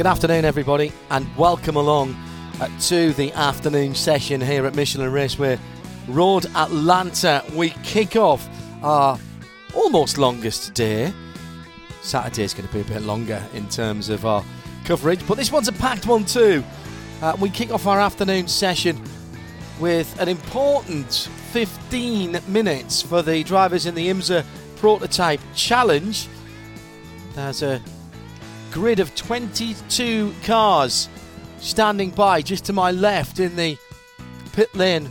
Good afternoon, everybody, and welcome along uh, to the afternoon session here at Michelin Raceway Road Atlanta. We kick off our almost longest day. Saturday is going to be a bit longer in terms of our coverage, but this one's a packed one too. Uh, we kick off our afternoon session with an important 15 minutes for the drivers in the IMSA Prototype Challenge. There's a grid of 22 cars standing by just to my left in the pit lane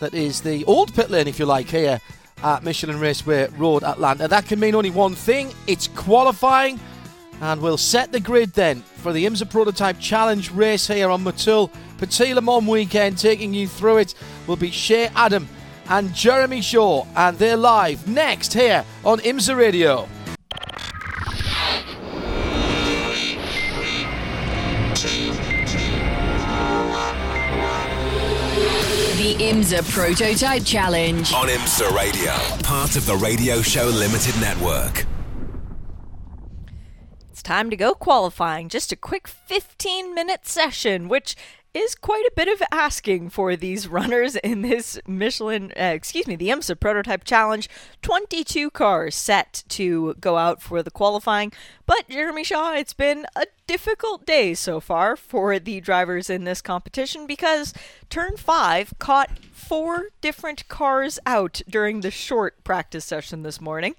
that is the old pit lane, if you like, here at Michelin Raceway Road, Atlanta. That can mean only one thing it's qualifying, and we'll set the grid then for the IMSA Prototype Challenge race here on Motul Petit Le Mans weekend. Taking you through it will be Shea Adam and Jeremy Shaw, and they're live next here on IMSA Radio. IMSA Prototype Challenge. On IMSA Radio, part of the Radio Show Limited network. It's time to go qualifying. Just a quick 15 minute session, which is quite a bit of asking for these runners in this Michelin, uh, excuse me, the IMSA Prototype Challenge. 22 cars set to go out for the qualifying. But Jeremy Shaw, it's been a difficult day so far for the drivers in this competition because turn five caught four different cars out during the short practice session this morning.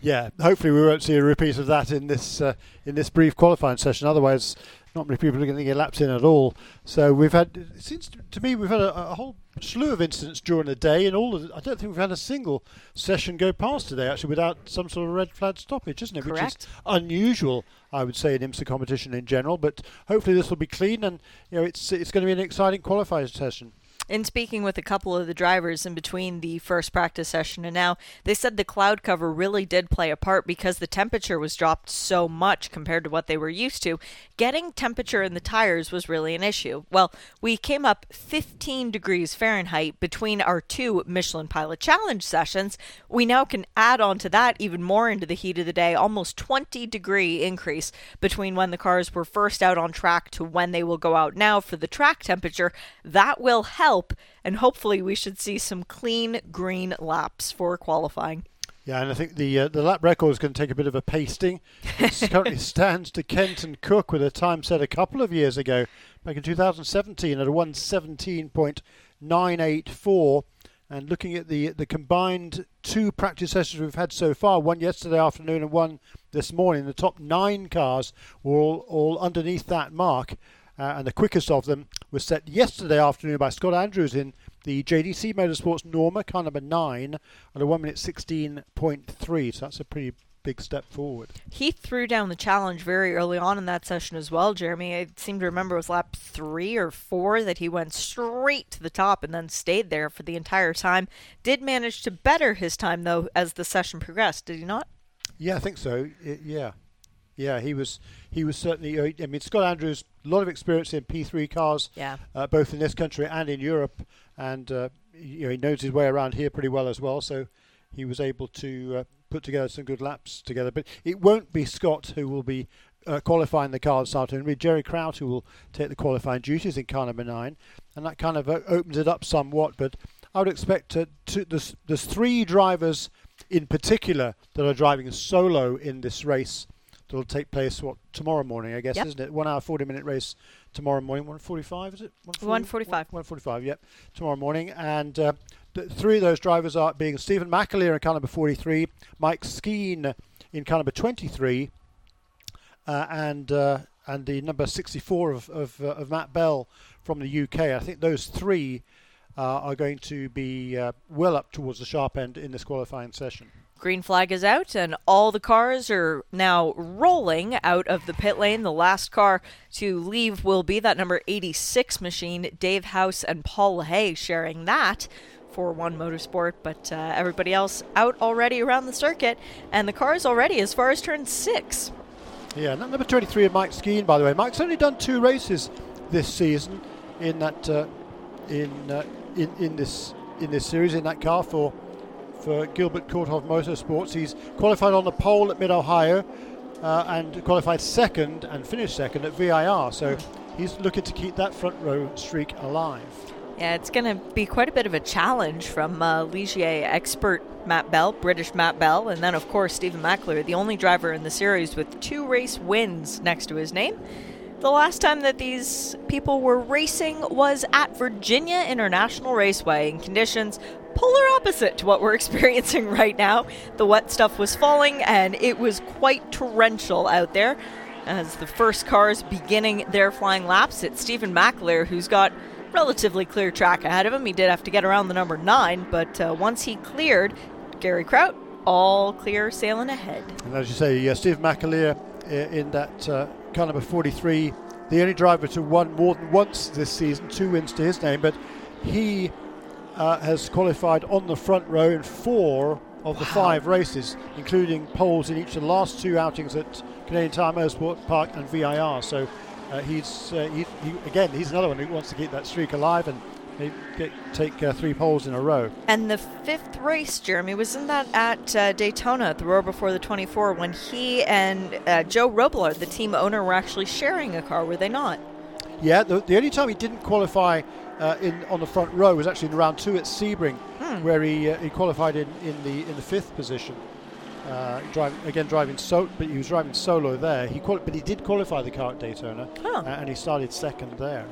Yeah, hopefully we won't see a repeat of that in this uh, in this brief qualifying session. Otherwise, not many people are going to get laps in at all. So we've had, it seems to me, we've had a, a whole slew of incidents during the day, and all of the, I don't think we've had a single session go past today actually without some sort of red flag stoppage, isn't it? Correct. Which is unusual, I would say, in IMSA competition in general. But hopefully this will be clean, and you know it's it's going to be an exciting qualifying session. In speaking with a couple of the drivers in between the first practice session and now, they said the cloud cover really did play a part because the temperature was dropped so much compared to what they were used to. Getting temperature in the tires was really an issue. Well, we came up 15 degrees Fahrenheit between our two Michelin Pilot Challenge sessions. We now can add on to that even more into the heat of the day, almost 20 degree increase between when the cars were first out on track to when they will go out now for the track temperature. That will help and hopefully we should see some clean green laps for qualifying. Yeah, and I think the uh, the lap record is going to take a bit of a pasting. It currently stands to Kenton Koch with a time set a couple of years ago, back in 2017, at a 117.984. And looking at the the combined two practice sessions we've had so far, one yesterday afternoon and one this morning, the top nine cars were all, all underneath that mark. Uh, and the quickest of them was set yesterday afternoon by Scott Andrews in the JDC Motorsports Norma, car number 9, at a 1 minute 16.3. So that's a pretty big step forward. He threw down the challenge very early on in that session as well, Jeremy. I seem to remember it was lap three or four that he went straight to the top and then stayed there for the entire time. Did manage to better his time, though, as the session progressed, did he not? Yeah, I think so. It, yeah. Yeah, he was he was certainly. I mean, Scott Andrews, a lot of experience in P3 cars, Yeah. uh, both in this country and in Europe, and uh, you know he knows his way around here pretty well as well. So he was able to uh, put together some good laps together. But it won't be Scott who will be uh, qualifying the car this afternoon. It'll be Gerry Kraut who will take the qualifying duties in car number nine, and that kind of uh, opens it up somewhat. But I would expect to, to there's, there's three drivers in particular that are driving solo in this race that'll take place what tomorrow morning, I guess, Yep. isn't it? One hour, forty minute race tomorrow morning. One forty-five, is it? 1:45. One forty-five. Yep, tomorrow morning, and uh, the three of those drivers are being Stephen McAleer in car number forty-three, Mike Skeen in car number twenty-three, uh, and uh, and the number 64 of, of, uh, of Matt Bell from the UK. I think those three uh, are going to be uh, well up towards the sharp end in this qualifying session. Green flag is out, and all the cars are now rolling out of the pit lane. The last car to leave will be that number 86 machine, Dave House and Paul Hay sharing that for One Motorsport, but uh, everybody else out already around the circuit, and the car is already as far as turn six. Yeah, number 23 of Mike Skeen, by the way. Mike's only done two races this season in that uh, in, uh, in in this in this series in that car for for Gilbert Korthoff Motorsports. He's qualified on the pole at Mid Ohio uh, and qualified second and finished second at VIR. So he's looking to keep that front row streak alive. Yeah, it's going to be quite a bit of a challenge from uh, Ligier expert Matt Bell, British Matt Bell, and then, of course, Stephen McAleer, the only driver in the series with two race wins next to his name. The last time that these people were racing was at Virginia International Raceway in conditions polar opposite to what we're experiencing right now. The wet stuff was falling and it was quite torrential out there. As the first cars beginning their flying laps, it's Stephen McAleer who's got relatively clear track ahead of him. He did have to get around the number nine, but uh, once he cleared, Gary Kraut all clear sailing ahead. And as you say, uh, Steve McAleer in that uh, car number 43, the only driver to won more than once this season, two wins to his name, but he uh, has qualified on the front row in four of wow. the five races, including poles in each of the last two outings at Canadian Tire Motorsport Park and VIR. So uh, he's uh, he, he, again he's another one who wants to keep that streak alive and get, take uh, three poles in a row. And the fifth race, Jeremy, wasn't that at uh, Daytona, the row before the 24, when he and uh, Joe Robillard, the team owner, were actually sharing a car, were they not? Yeah, the, the only time he didn't qualify uh, in on the front row was actually in round two at Sebring, hmm. where he uh, he qualified in, in the in the fifth position. Uh, driving again, driving so, but he was driving solo there. He quali- but he did qualify the car at Daytona, huh. and he started second there.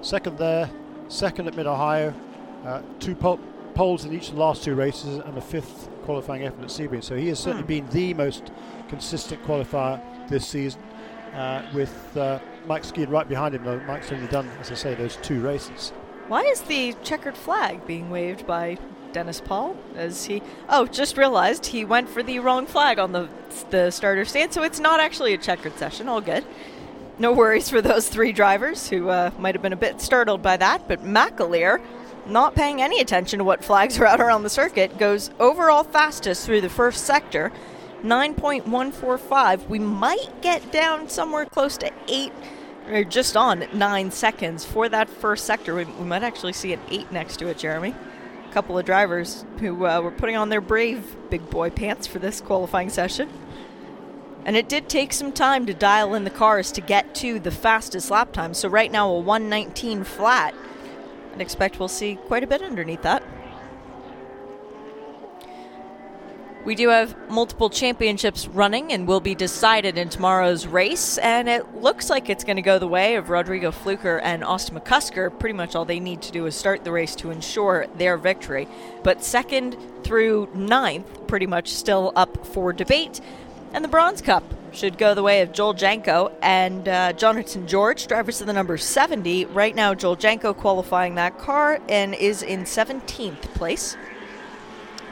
Second there, second at Mid Ohio, uh, two pol- poles in each of the last two races, and a fifth qualifying effort at Sebring. So he has certainly hmm. been the most consistent qualifier this season, uh, with uh, Mike Skeen right behind him. Though Mike's only done, as I say, those two races. Why is the checkered flag being waved by Dennis Paul? As he oh, just realized he went for the wrong flag on the the starter stand, so it's not actually a checkered session. All good no worries for those three drivers who uh, might have been a bit startled by that. But McAleer, not paying any attention to what flags are out around the circuit, goes overall fastest through the first sector, 9.145. We might get down somewhere close to eight, or just on nine seconds for that first sector. We, we might actually see an eight next to it, Jeremy. A couple of drivers who uh, were putting on their brave big boy pants for this qualifying session. And it did take some time to dial in the cars to get to the fastest lap time. So right now, a 119 flat. I'd expect we'll see quite a bit underneath that. We do have multiple championships running and will be decided in tomorrow's race. And it looks like it's going to go the way of Rodrigo Pflucker and Austin McCusker. Pretty much all they need to do is start the race to ensure their victory. But second through ninth, pretty much still up for debate. And the Bronze Cup should go the way of Joel Janko and uh, Jonathan George, drivers of the number 70. Right now, Joel Janko qualifying that car and is in 17th place.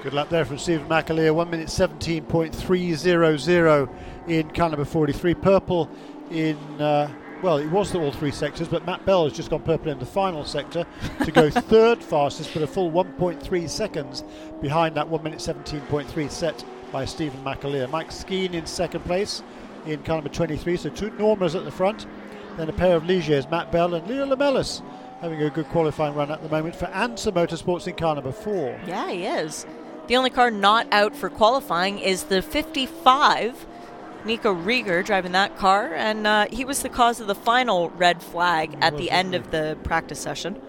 Good luck there from Stephen McAleer. 1 minute 17.300 in car number 43. Purple in, uh, well, it was the all three sectors, but Matt Bell has just gone purple in the final sector to go third fastest, but a full 1.3 seconds behind that 1 minute 17.3 set by Stephen McAleer. Mike Skeen in second place in car number 23, so two Normas at the front. Then a pair of Ligiers, Matt Bell and Leo Lamelas, having a good qualifying run at the moment for Ansa Motorsports in car number four. Yeah, he is. The only car not out for qualifying is the 55. Nico Rieger driving that car, and uh, he was the cause of the final red flag at the end of the practice session.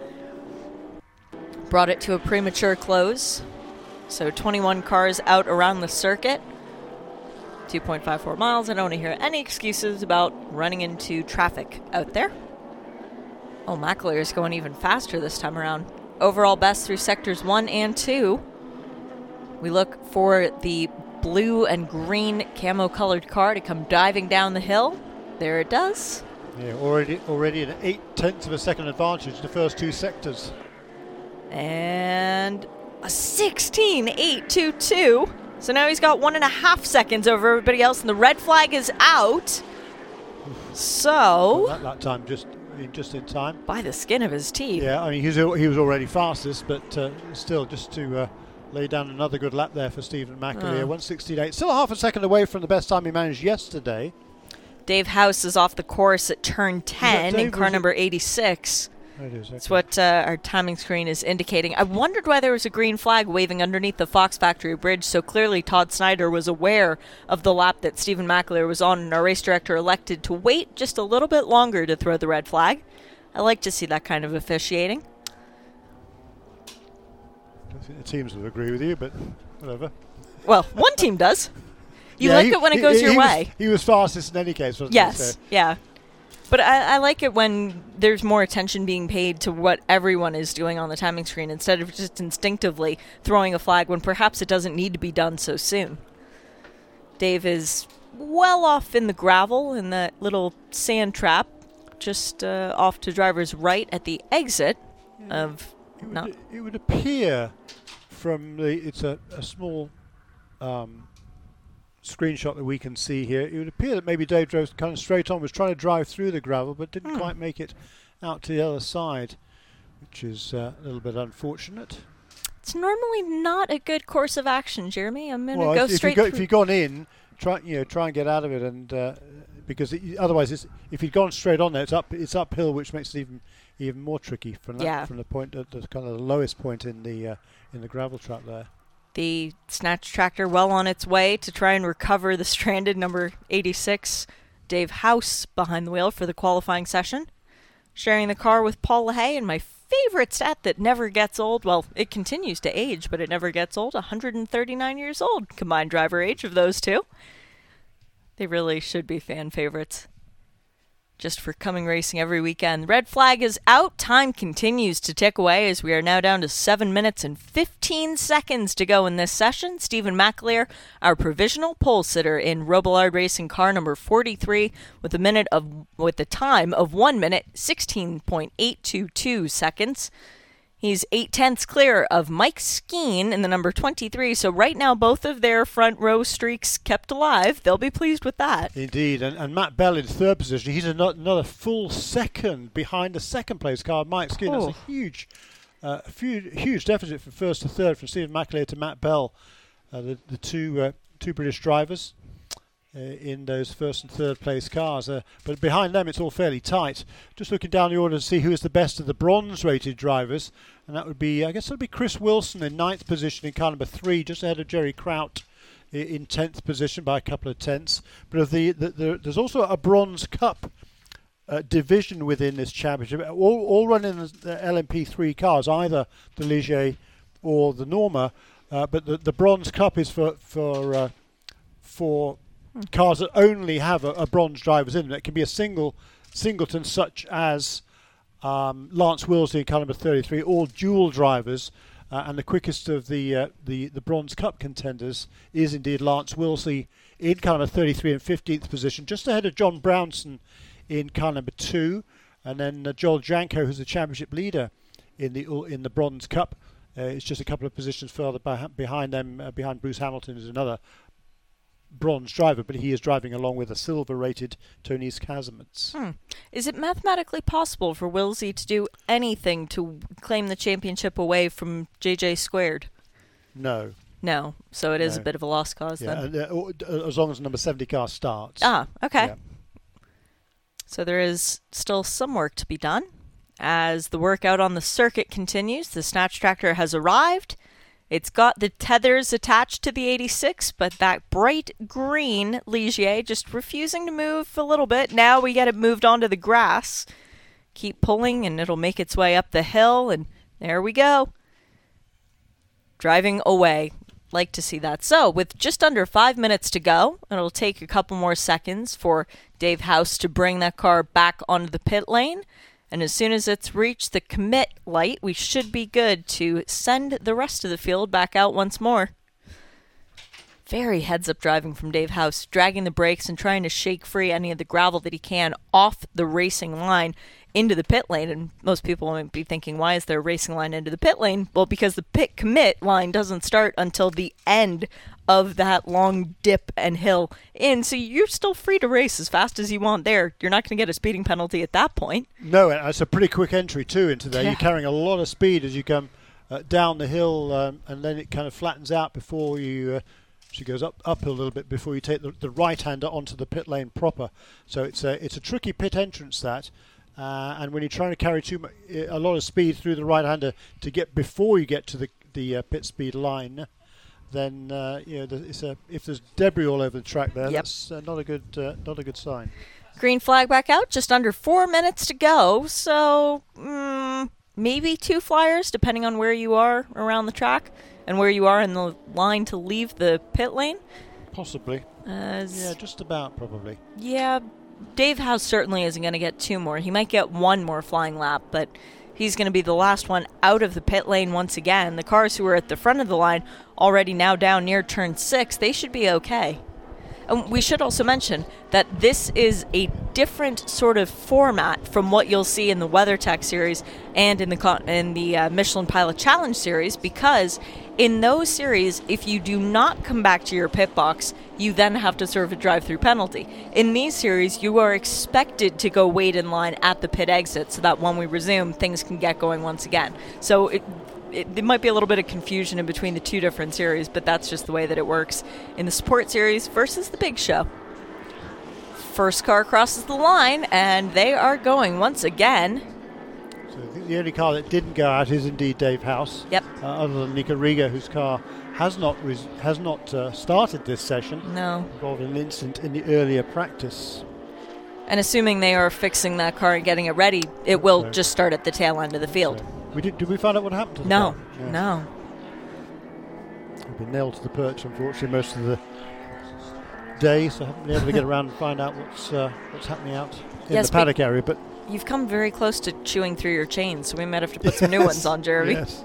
Brought it to a premature close. So 21 cars out around the circuit. 2.54 miles. I don't want to hear any excuses about running into traffic out there. Oh, McAleer is going even faster this time around. Overall best through sectors 1 and 2. We look for the blue and green camo colored car to come diving down the hill. There it does. Yeah, already already an eight tenths of a second advantage in the first two sectors. And a 16.822. So now he's got one and a half seconds over everybody else, and the red flag is out. So, That, that time just just in time. by the skin of his teeth. Yeah, I mean he was already fastest, but uh, still just to uh, lay down another good lap there for Stephen McAleer. Oh. 168, still half a second away from the best time he managed yesterday. Dave House is off the course at turn 10 in car number 86. That is, That's okay. what uh, our timing screen is indicating. I wondered why there was a green flag waving underneath the Fox Factory Bridge, so clearly Todd Snyder was aware of the lap that Stephen McAleer was on, and our race director elected to wait just a little bit longer to throw the red flag. I like to see that kind of officiating. I think the teams would agree with you, but whatever. Well, one team does. You Yeah, like he- it when it he- goes he your was- way. he was fastest in any case, wasn't he? Yes, So- yeah. But I, I like it when there's more attention being paid to what everyone is doing on the timing screen instead of just instinctively throwing a flag when perhaps it doesn't need to be done so soon. Dave is well off in the gravel in that little sand trap, just uh, off to driver's right at the exit of. It would, No. it would appear from the it's a, a small um, screenshot that we can see here. It would appear that maybe Dave drove kind of straight on, was trying to drive through the gravel, but didn't Hmm. quite make it out to the other side, which is uh, a little bit unfortunate. It's normally not a good course of action, Jeremy. I'm going to well, go if, if you straight go, if you've gone in, try you know try and get out of it, and uh, because it, otherwise, it's, if you'd gone straight on there, it's up it's uphill, which makes it even even more tricky from that Yeah. from the point at the kind of the lowest point in the uh, in the gravel trap there. The snatch tractor well on its way to try and recover the stranded number 86 Dave House behind the wheel for the qualifying session. Sharing the car with Paul LaHaye and my favorite stat that never gets old. Well, it continues to age, but it never gets old. 139 years old, combined driver age of those two. They really should be fan favorites just for coming racing every weekend. Red flag is out. Time continues to tick away as we are now down to 7 minutes and 15 seconds to go in this session. Stephen McAleer, our provisional pole sitter in Robillard Racing car number 43 with a minute of with the time of 1 minute 16.822 seconds. He's eight tenths clear of Mike Skeen in the number 23. So right now, both of their front row streaks kept alive. They'll be pleased with that. Indeed, and, and Matt Bell in third position. He's ano- another full second behind the second place car, Mike. That's Oh. a huge, uh, huge, huge deficit from first to third, from Stephen McAleer to Matt Bell, uh, the the two uh, two British drivers in those first and third place cars. Uh, but behind them, it's all fairly tight. Just looking down the order to see who is the best of the bronze-rated drivers, and that would be, I guess, that would be Chris Wilson in ninth position in car number three, just ahead of Gerry Kraut in tenth position by a couple of tenths. But of the, the, the there's also a bronze cup. Uh, division within this championship, all, all running as the LMP3 cars, either the Ligier or the Norma, uh, but the, the bronze cup is for for uh, for cars that only have a, a bronze drivers in them. It can be a single singleton, such as um, Lance Willsey in car number 33, all dual drivers. Uh, and the quickest of the, uh, the the bronze cup contenders is indeed Lance Willsey in car number 33 and 15th position, just ahead of John Brownson in car number two, and then uh, Joel Janko, who's the championship leader in the in the bronze cup. Uh, it's just a couple of positions further beh- behind them, uh, behind Bruce Hamilton, is another bronze driver, but he is driving along with a silver-rated Tonis Kasemets. Hmm. Is it mathematically possible for Willsey to do anything to claim the championship away from JJ squared? No, No. So it is a bit of a lost cause yeah, then. and, uh, as long as number 70 car starts. Ah, okay. Yeah. So there is still some work to be done. As the work out on the circuit continues, the snatch tractor has arrived. It's got the tethers attached to the 86, but that bright green Ligier just refusing to move a little bit. Now we get it moved onto the grass. Keep pulling and it'll make its way up the hill, and there we go. Driving away. Like to see that. So, with just under five minutes to go, it'll take a couple more seconds for Dave House to bring that car back onto the pit lane. And as soon as it's reached the commit light, we should be good to send the rest of the field back out once more. very heads up driving from Dave House, dragging the brakes and trying to shake free any of the gravel that he can off the racing line into the pit lane. And most people might be thinking, why is there a racing line into the pit lane? Well, because the pit commit line doesn't start until the end of that long dip and hill in. So you're still free to race as fast as you want there. You're not going to get a speeding penalty at that point. No, it's a pretty quick entry too into there. Yeah. You're carrying a lot of speed as you come uh, down the hill, um, and then it kind of flattens out before you. Uh, she goes up up a little bit before you take the, the right hander onto the pit lane proper. So it's a it's a tricky pit entrance that. Uh, and when you're trying to carry too mu- a lot of speed through the right hander to get before you get to the the uh, pit speed line, then uh, you know the, it's a, if there's debris all over the track there, Yep. that's uh, not a good uh, not a good sign. Green flag back out, just under four minutes to go. So mm, maybe two flyers, depending on where you are around the track and where you are in the line to leave the pit lane. Possibly, yeah, just about probably. Yeah, Dave House certainly isn't going to get two more. He might get one more flying lap, but he's going to be the last one out of the pit lane once again. The cars who are at the front of the line, already now down near turn six, they should be okay. And we should also mention that this is a different sort of format from what you'll see in the WeatherTech series and in the in the uh, Michelin Pilot Challenge series because in those series, if you do not come back to your pit box, you then have to serve a drive-through penalty. In these series, you are expected to go wait in line at the pit exit so that when we resume, things can get going once again. So it, it, there might be a little bit of confusion in between the two different series, but that's just the way that it works in the Sport Series versus the Big Show. First car crosses the line, and they are going once again. So the only car that didn't go out is indeed Dave House. Yep. Uh, other than Nico Rieger, whose car has not res- has not uh, started this session, No. involving an incident in the earlier practice. And assuming they are fixing that car and getting it ready, it will So- just start at the tail end of the field. So we did. Did we find out what happened to the No. Yeah. no. We've been nailed to the perch, unfortunately, most of the day, so I haven't been able to get around and find out what's uh, what's happening out in Yes, the paddock area. But You've come very close to chewing through your chains, so we might have to put some new ones on, Jeremy. yes,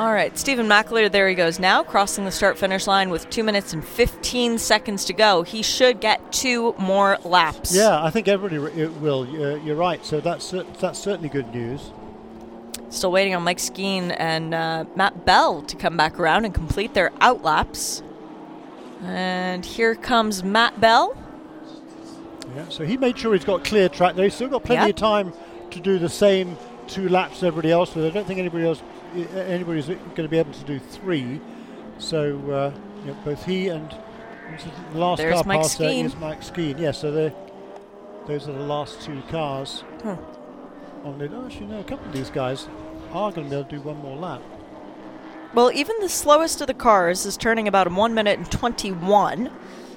All right, Stephen McAleer, there he goes now, crossing the start finish line with 2 minutes and 15 seconds to go. He should get two more laps. yeah, I think everybody will. Uh, you're right. So that's that's certainly good news. Still waiting on Mike Skeen and uh, Matt Bell to come back around and complete their out laps. And here comes Matt Bell. Yeah, so he made sure he's got clear track there. He's still got plenty Yep. of time to do the same two laps as everybody else, but I don't think anybody else, anybody's going to be able to do three. So uh, you know, both he and the last There's car Mike past Skeen. is Mike Skeen. Yeah, so those are the last two cars. Hmm. On the, oh, actually, no, a couple of these guys are going to be able to do one more lap. Well, even the slowest of the cars is turning about in 1 minute and 21.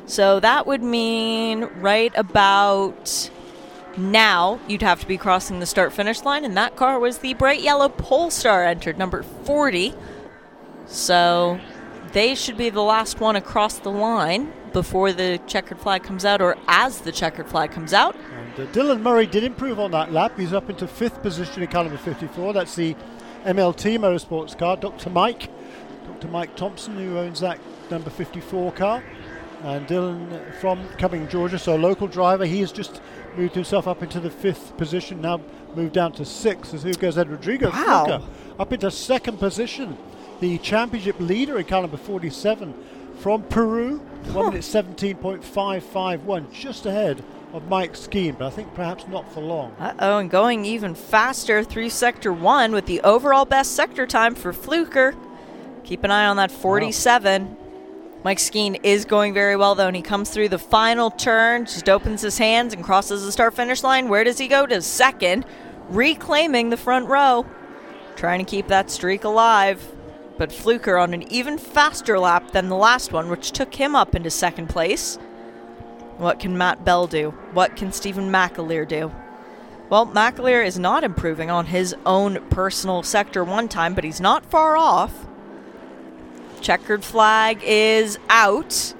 So that would mean right about now you'd have to be crossing the start finish line, and that car was the bright yellow Polestar entered, number 40. So they should be the last one across the line before the checkered flag comes out, or as the checkered flag comes out. And uh, Dylan Murray did improve on that lap. He's up into fifth position in car number 54. That's the MLT Motorsports car. Dr. Mike, Dr. Mike Thompson, who owns that number 54 car. And Dylan from Cumming, Georgia, so a local driver. He has just moved himself up into the fifth position, now moved down to sixth. As who goes Ed Rodrigo Wow. Pflucker up into second position. The championship leader in car number 47 from Peru, 1 minute 17.551, just ahead of Mike Skeen, but I think perhaps not for long. Uh oh, and going even faster through Sector 1 with the overall best sector time for Pflucker. Keep an eye on that 47. Mike Skeen is going very well, though, and he comes through the final turn, just opens his hands and crosses the start finish line. Where does he go? To second, reclaiming the front row, trying to keep that streak alive. But Pflucker on an even faster lap than the last one, which took him up into second place. What can Matt Bell do? What can Stephen McAleer do? Well, McAleer is not improving on his own personal Sector 1 time, but he's not far off. Checkered flag is out.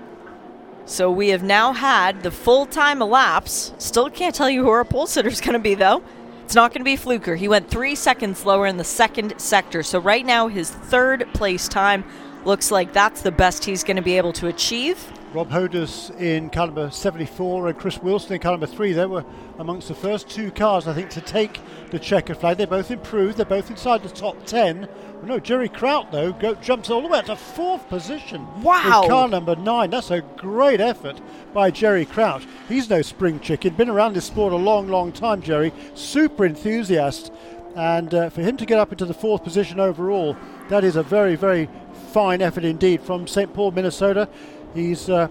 So we have now had the full time elapse. Still can't tell you who our pole sitter is going to be, though. It's not going to be Pflucker. He went three seconds lower in the second sector. So right now, his third place time looks like that's the best he's going to be able to achieve. Rob Hoders in car number 74 and Chris Wilson in car number 3. They were amongst the first two cars, I think, to take the checker flag. They both improved. They're both inside the top 10. no, Gerry Kraut, though, go, jumps all the way up to fourth position. Wow. In car number 9. That's a great effort by Gerry Kraut. He's no spring chicken. Been around this sport a long, long time, Jerry. Super enthusiast. And uh, for him to get up into the fourth position overall, that is a very, very fine effort indeed from St. Paul, Minnesota. He's uh,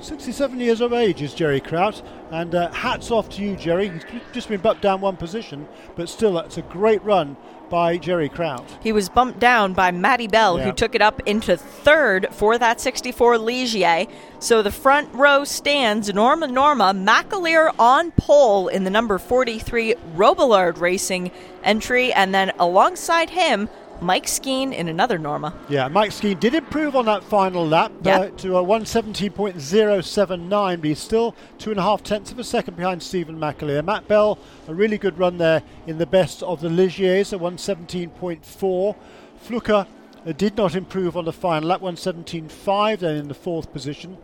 67 years of age, is Gerry Kraut, and uh, hats off to you, Jerry. He's just been bumped down one position, but still, that's a great run by Gerry Kraut. He was bumped down by Matty Bell, yeah. who took it up into third for that 64 Ligier. So the front row stands Norma Norma, McAleer on pole in the number 43 Robillard Racing entry, and then alongside him, Mike Skeen in another Norma. Yeah, Mike Skeen did improve on that final lap yep. uh, to a 117.079, but he's still two and a half tenths of a second behind Stephen McAleer. Matt Bell, a really good run there in the best of the Ligiers, a 117.4. Pflucker uh, did not improve on the final lap, 117.5, then in the fourth position.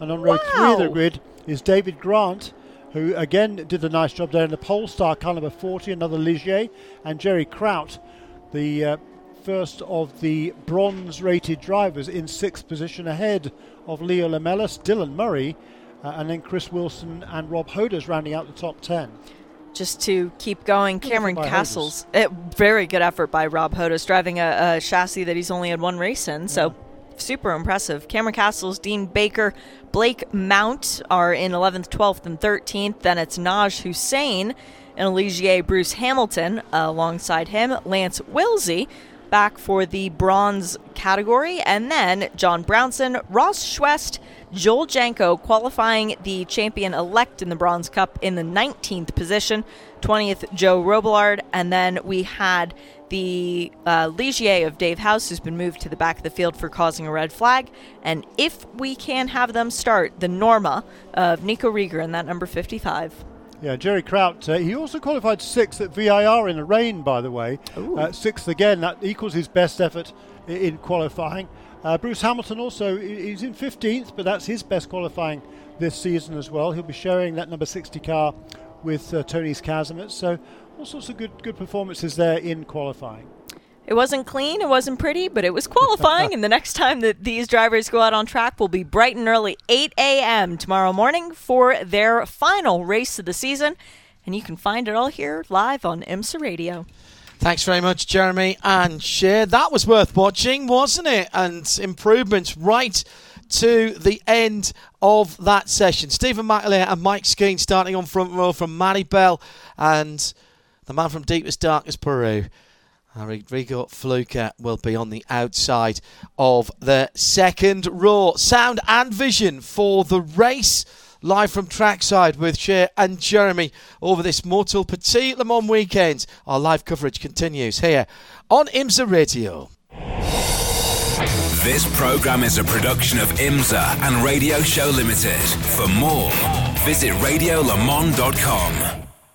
And on row wow. three of the grid is David Grant, who again did a nice job there in the Polestar car number 40, another Ligier, and Gerry Kraut, the uh, first of the bronze rated drivers in sixth position ahead of Leo Lamelas, Dylan Murray, uh, and then Chris Wilson and Rob Hoders rounding out the top 10. Just to keep going, Cameron Castles, it, very good effort by Rob Hoders, driving a, a, chassis that he's only had one race in. So yeah. super impressive. Cameron Castles, Dean Baker, Blake Mount are in 11th, 12th, and 13th. Then it's Naj Hussein and Ligier Bruce Hamilton uh, alongside him, Lance Willsey back for the bronze category. And then John Brownson, Ross Schwest, Joel Janko qualifying the champion elect in the Bronze Cup in the 19th position, 20th Joe Robillard, and then we had the uh, Ligier of Dave House, who's been moved to the back of the field for causing a red flag. And if we can have them start, the Norma of Nico Rieger in that number 55. Yeah, Gerry Kraut. Uh, he also qualified sixth at VIR in the rain, by the way. Uh, sixth again. That equals his best effort in qualifying. Uh, Bruce Hamilton also he's in 15th, but that's his best qualifying this season as well. He'll be sharing that number 60 car with uh, Tonis Kasemets. So all sorts of good good performances there in qualifying. It wasn't clean, it wasn't pretty, but it was qualifying. and the next time that these drivers go out on track will be bright and early, 8 a.m. tomorrow morning for their final race of the season. And you can find it all here live on IMSA Radio. Thanks very much, Jeremy and Shea. That was worth watching, wasn't it? And improvements right to the end of that session. Stephen McAleer and Mike Skeen starting on front row from Matty Bell and the man from deepest darkest Peru. Rodrigo Pflucker will be on the outside of the second row. Sound and vision for the race. Live from trackside with Shea and Jeremy over this Motul Petit Le Mans weekend. Our live coverage continues here on IMSA Radio. This program is a production of IMSA and Radio Show Limited. For more, visit radiolemans.com.